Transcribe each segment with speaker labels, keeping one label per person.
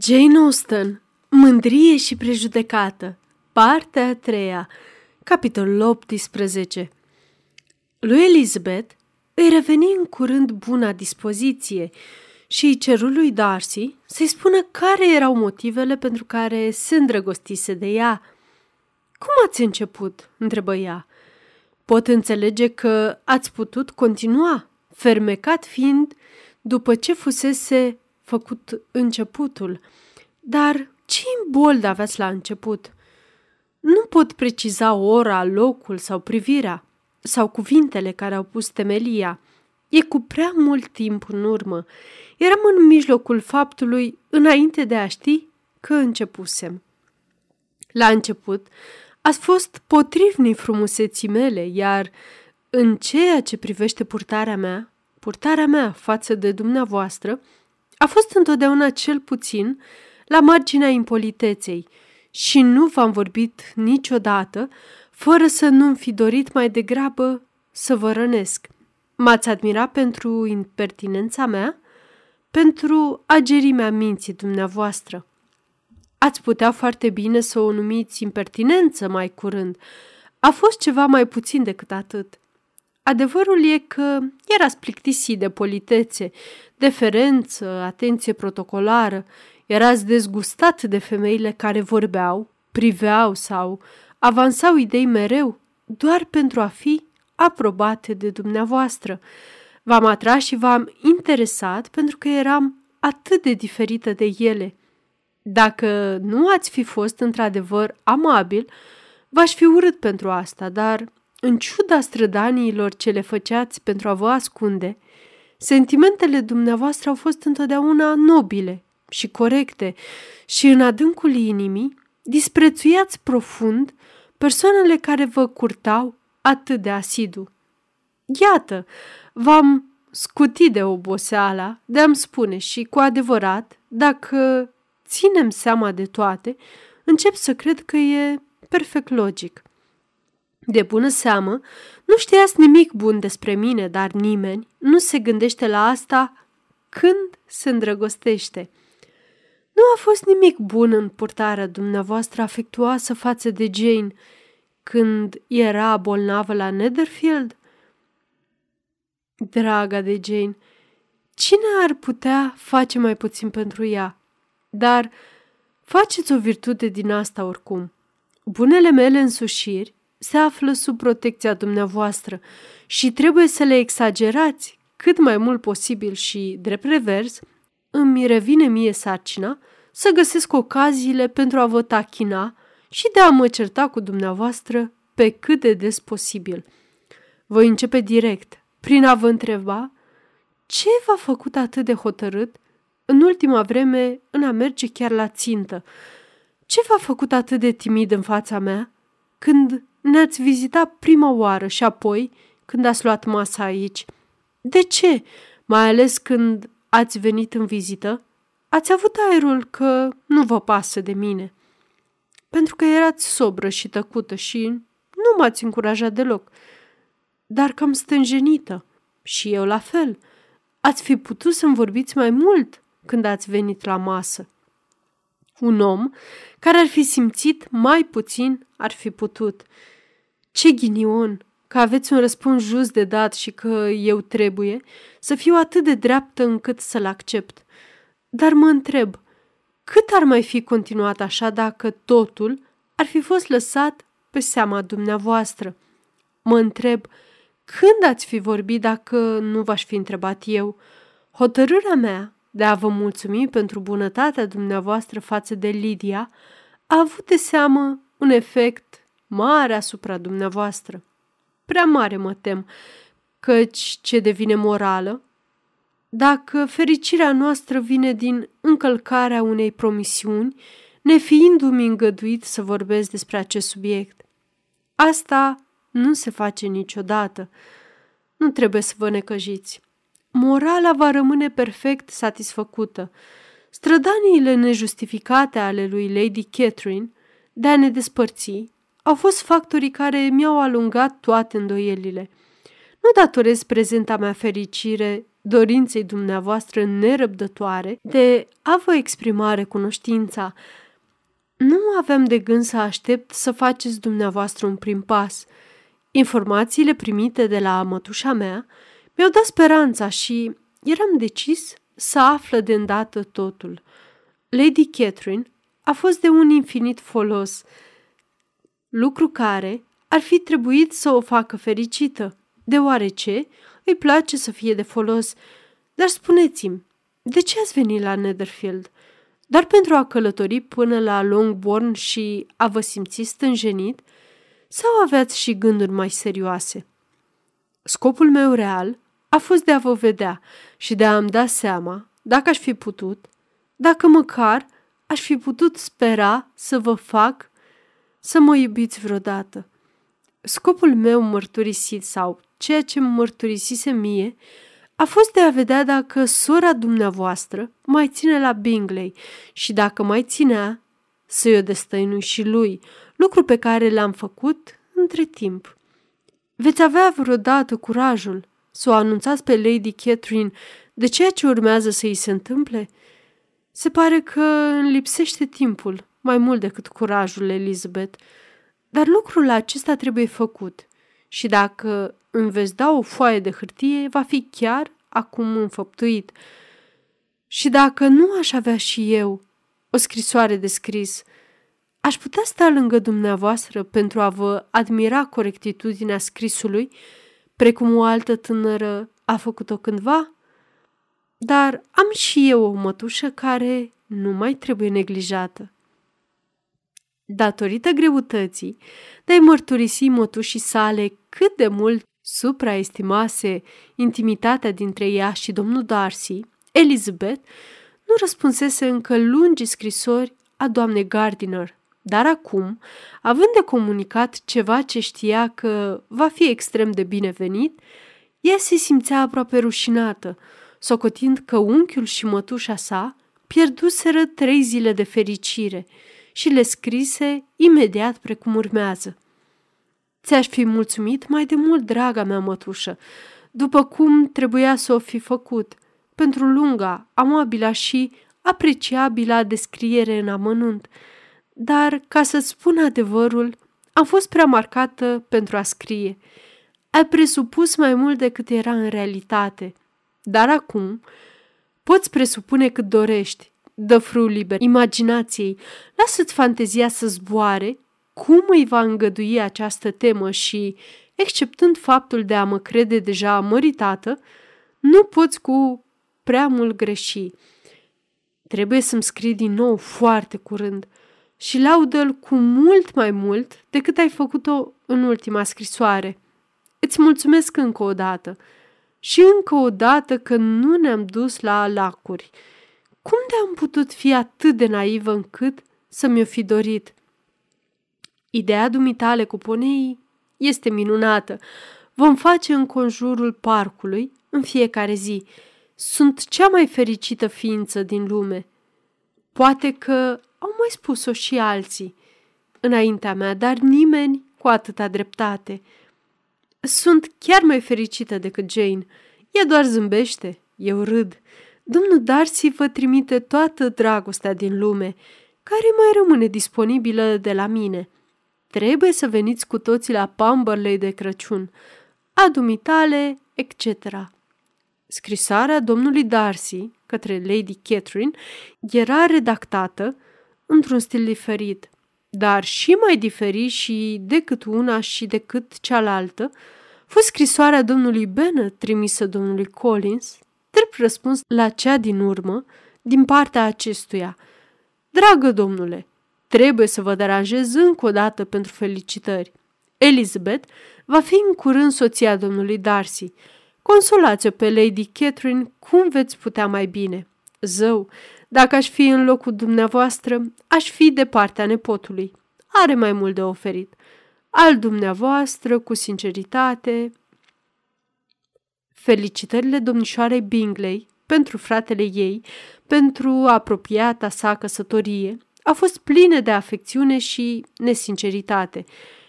Speaker 1: Jane Austen, Mândrie și prejudecată, partea a treia, capitolul 18 Lui Elizabeth îi reveni în curând buna dispoziție și îi ceru lui Darcy să-i spună care erau motivele pentru care se îndrăgostise de ea. Cum ați început?" întrebă ea. Pot înțelege că ați putut continua, fermecat fiind după ce fusese făcut începutul. Dar ce imbold aveați la început? Nu pot preciza ora, locul sau privirea sau cuvintele care au pus temelia. E cu prea mult timp în urmă. Eram în mijlocul faptului înainte de a ști că începusem. La început, ați fost potrivnii frumuseții mele, iar în ceea ce privește purtarea mea, purtarea mea față de dumneavoastră, a fost întotdeauna cel puțin la marginea impoliteței și nu v-am vorbit niciodată fără să nu-mi fi dorit mai degrabă să vă rănesc. M-ați admirat pentru impertinența mea? Pentru agerimea minții dumneavoastră. Ați putea foarte bine să o numiți impertinență mai curând. A fost ceva mai puțin decât atât. Adevărul e că era plictisit de politețe, deferență, atenție protocolară, erați dezgustat de femeile care vorbeau, priveau sau avansau idei mereu doar pentru a fi aprobate de dumneavoastră. V-am atras și v-am interesat pentru că eram atât de diferită de ele. Dacă nu ați fi fost într-adevăr amabil, v-aș fi urât pentru asta, dar în ciuda strădaniilor ce le făceați pentru a vă ascunde, sentimentele dumneavoastră au fost întotdeauna nobile și corecte și în adâncul inimii disprețuiați profund persoanele care vă curtau atât de asidu. Iată, v-am scutit de oboseala de a-mi spune și, cu adevărat, dacă ținem seama de toate, încep să cred că e perfect logic. De bună seamă, nu știați nimic bun despre mine, dar nimeni nu se gândește la asta când se îndrăgostește. Nu a fost nimic bun în purtarea dumneavoastră afectuoasă față de Jane când era bolnavă la Netherfield? Draga de Jane, cine ar putea face mai puțin pentru ea? Dar faceți o virtute din asta oricum. Bunele mele însușiri se află sub protecția dumneavoastră și trebuie să le exagerați cât mai mult posibil și, drept revers, îmi revine mie sarcina să găsesc ocaziile pentru a vă tachina și de a mă certa cu dumneavoastră pe cât de des posibil. Voi începe direct, prin a vă întreba ce v-a făcut atât de hotărât în ultima vreme în a merge chiar la țintă? Ce v-a făcut atât de timid în fața mea când ne-ați vizitat prima oară și apoi când ați luat masa aici? De ce? Mai ales când ați venit în vizită, ați avut aerul că nu vă pasă de mine. Pentru că erați sobră și tăcută și nu m-ați încurajat deloc, dar cam stânjenită. Și eu la fel. Ați fi putut să-mi vorbiți mai mult când ați venit la masă. Un om care ar fi simțit mai puțin ar fi putut. Ce ghinion! Că aveți un răspuns just de dat și că eu trebuie să fiu atât de dreaptă încât să-l accept. Dar mă întreb, cât ar mai fi continuat așa dacă totul ar fi fost lăsat pe seama dumneavoastră? Mă întreb, când ați fi vorbit dacă nu v-aș fi întrebat eu? Hotărârea mea de a vă mulțumi pentru bunătatea dumneavoastră față de Lidia a avut de seamă un efect mare asupra dumneavoastră. Prea mare, mă tem, căci ce devine morală, dacă fericirea noastră vine din încălcarea unei promisiuni, nefiindu-mi îngăduit să vorbesc despre acest subiect. Asta nu se face niciodată. Nu trebuie să vă necăjiți morala va rămâne perfect satisfăcută. Strădaniile nejustificate ale lui Lady Catherine de a ne despărți au fost factorii care mi-au alungat toate îndoielile. Nu datorez prezenta mea fericire dorinței dumneavoastră nerăbdătoare de a vă exprima recunoștința. Nu aveam de gând să aștept să faceți dumneavoastră un prim pas. Informațiile primite de la mătușa mea mi-au dat speranța și eram decis să află de îndată totul. Lady Catherine a fost de un infinit folos, lucru care ar fi trebuit să o facă fericită, deoarece îi place să fie de folos. Dar spuneți-mi, de ce ați venit la Netherfield? Doar pentru a călători până la Longbourn și a vă simți stânjenit? Sau aveați și gânduri mai serioase? Scopul meu real a fost de a vă vedea și de a-mi da seama, dacă aș fi putut, dacă măcar aș fi putut spera să vă fac să mă iubiți vreodată. Scopul meu mărturisit sau ceea ce mărturisise mie a fost de a vedea dacă sora dumneavoastră mai ține la Bingley și dacă mai ținea, să-i o destăinui și lui, lucru pe care l-am făcut între timp. Veți avea vreodată curajul să o anunțați pe Lady Catherine de ceea ce urmează să îi se întâmple? Se pare că îmi lipsește timpul, mai mult decât curajul, Elizabeth. Dar lucrul acesta trebuie făcut și dacă îmi veți da o foaie de hârtie, va fi chiar acum înfăptuit. Și dacă nu aș avea și eu o scrisoare de scris, aș putea sta lângă dumneavoastră pentru a vă admira corectitudinea scrisului, precum o altă tânără a făcut-o cândva? Dar am și eu o mătușă care nu mai trebuie neglijată. Datorită greutății de a mărturisi mătușii sale cât de mult supraestimase intimitatea dintre ea și domnul Darcy, Elizabeth nu răspunsese încă lungi scrisori a doamnei Gardiner, dar acum, având de comunicat ceva ce știa că va fi extrem de binevenit, ea se simțea aproape rușinată, socotind că unchiul și mătușa sa pierduseră trei zile de fericire și le scrise imediat precum urmează. Ți-aș fi mulțumit mai de mult, draga mea mătușă, după cum trebuia să o fi făcut, pentru lunga, amabila și apreciabila descriere în amănunt. Dar, ca să-ți spun adevărul, am fost prea marcată pentru a scrie. Ai presupus mai mult decât era în realitate. Dar acum poți presupune cât dorești. Dă frâu liber imaginației, lasă-ți fantezia să zboare cum îi va îngădui această temă și, exceptând faptul de a mă crede deja măritată, nu poți cu prea mult greși. Trebuie să-mi scrii din nou foarte curând și laudă-l cu mult mai mult decât ai făcut-o în ultima scrisoare. Îți mulțumesc încă o dată și încă o dată că nu ne-am dus la lacuri. Cum de-am putut fi atât de naivă încât să mi-o fi dorit? Ideea dumitale cu ponei este minunată. Vom face în conjurul parcului în fiecare zi. Sunt cea mai fericită ființă din lume. Poate că au mai spus-o și alții înaintea mea, dar nimeni cu atâta dreptate. Sunt chiar mai fericită decât Jane. Ea doar zâmbește, eu râd. Domnul Darcy vă trimite toată dragostea din lume, care mai rămâne disponibilă de la mine – Trebuie să veniți cu toții la Pamberley de Crăciun, a dumitale, etc. Scrisarea domnului Darcy către Lady Catherine era redactată într-un stil diferit, dar și mai diferit și decât una și decât cealaltă, fost scrisoarea domnului Bennet trimisă domnului Collins, drept răspuns la cea din urmă, din partea acestuia. Dragă domnule, Trebuie să vă deranjez încă o dată pentru felicitări. Elizabeth va fi în curând soția domnului Darcy. Consolați-o pe Lady Catherine cum veți putea mai bine. Zău, dacă aș fi în locul dumneavoastră, aș fi de partea nepotului. Are mai mult de oferit. Al dumneavoastră, cu sinceritate. Felicitările domnișoarei Bingley pentru fratele ei, pentru apropiata sa căsătorie, a fost plină de afecțiune și nesinceritate.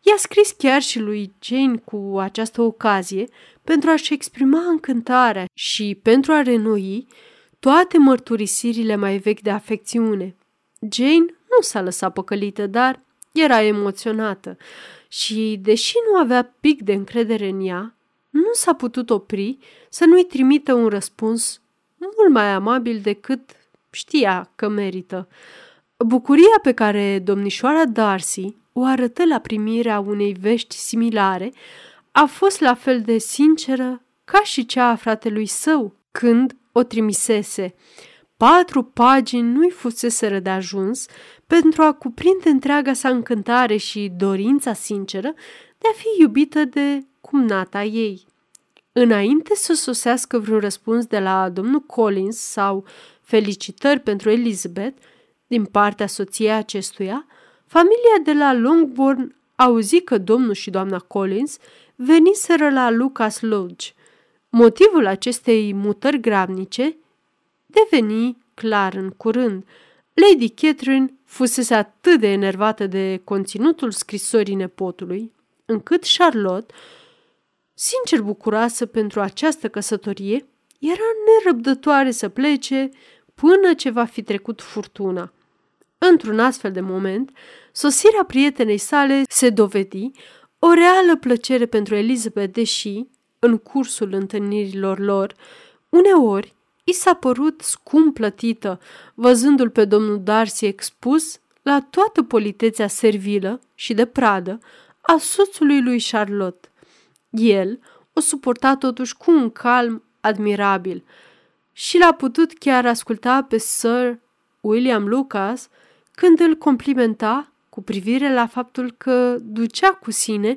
Speaker 1: I-a scris chiar și lui Jane cu această ocazie pentru a-și exprima încântarea și pentru a renoi toate mărturisirile mai vechi de afecțiune. Jane nu s-a lăsat păcălită, dar era emoționată și, deși nu avea pic de încredere în ea, nu s-a putut opri să nu-i trimită un răspuns mult mai amabil decât știa că merită. Bucuria pe care domnișoara Darcy o arătă la primirea unei vești similare a fost la fel de sinceră ca și cea a fratelui său când o trimisese. Patru pagini nu-i fusese de ajuns pentru a cuprinde întreaga sa încântare și dorința sinceră de a fi iubită de cumnata ei. Înainte să sosească vreun răspuns de la domnul Collins sau felicitări pentru Elizabeth din partea soției acestuia, familia de la Longbourn auzi că domnul și doamna Collins veniseră la Lucas Lodge. Motivul acestei mutări grabnice deveni clar în curând. Lady Catherine fusese atât de enervată de conținutul scrisorii nepotului, încât Charlotte, sincer bucuroasă pentru această căsătorie, era nerăbdătoare să plece până ce va fi trecut furtuna. Într-un astfel de moment, sosirea prietenei sale se dovedi o reală plăcere pentru Elizabeth, deși, în cursul întâlnirilor lor, uneori i s-a părut scump plătită, văzându-l pe domnul Darcy expus la toată politețea servilă și de pradă a soțului lui Charlotte. El o suporta totuși cu un calm admirabil și l-a putut chiar asculta pe Sir William Lucas când îl complimenta cu privire la faptul că ducea cu sine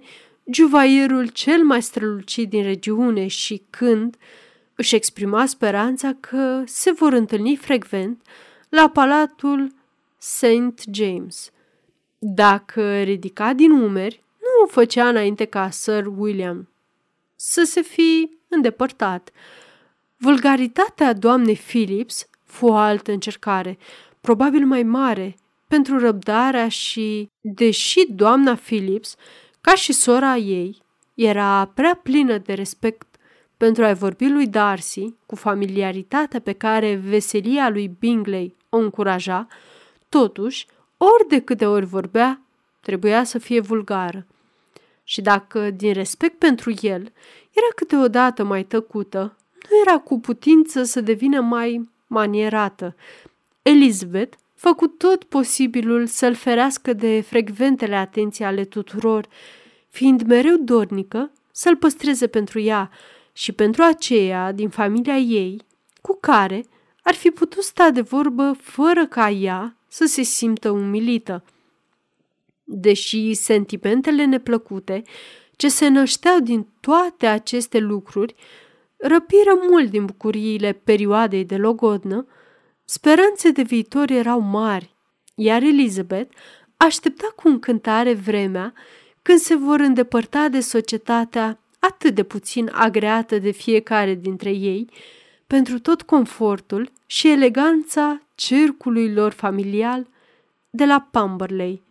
Speaker 1: juvaierul cel mai strălucit din regiune și când își exprima speranța că se vor întâlni frecvent la palatul St. James. Dacă ridica din umeri, nu o făcea înainte ca Sir William să se fi îndepărtat. Vulgaritatea doamnei Phillips fu o altă încercare, probabil mai mare, pentru răbdarea și, deși doamna Phillips, ca și sora ei, era prea plină de respect pentru a-i vorbi lui Darcy cu familiaritatea pe care veselia lui Bingley o încuraja, totuși, ori de câte ori vorbea, trebuia să fie vulgară. Și dacă, din respect pentru el, era câteodată mai tăcută, nu era cu putință să devină mai manierată. Elizabeth făcut tot posibilul să-l ferească de frecventele atenții ale tuturor, fiind mereu dornică să-l păstreze pentru ea și pentru aceea din familia ei, cu care ar fi putut sta de vorbă fără ca ea să se simtă umilită. Deși sentimentele neplăcute ce se nășteau din toate aceste lucruri răpiră mult din bucuriile perioadei de logodnă, Speranțe de viitor erau mari, iar Elizabeth aștepta cu încântare vremea când se vor îndepărta de societatea atât de puțin agreată de fiecare dintre ei, pentru tot confortul și eleganța cercului lor familial de la Pamberley.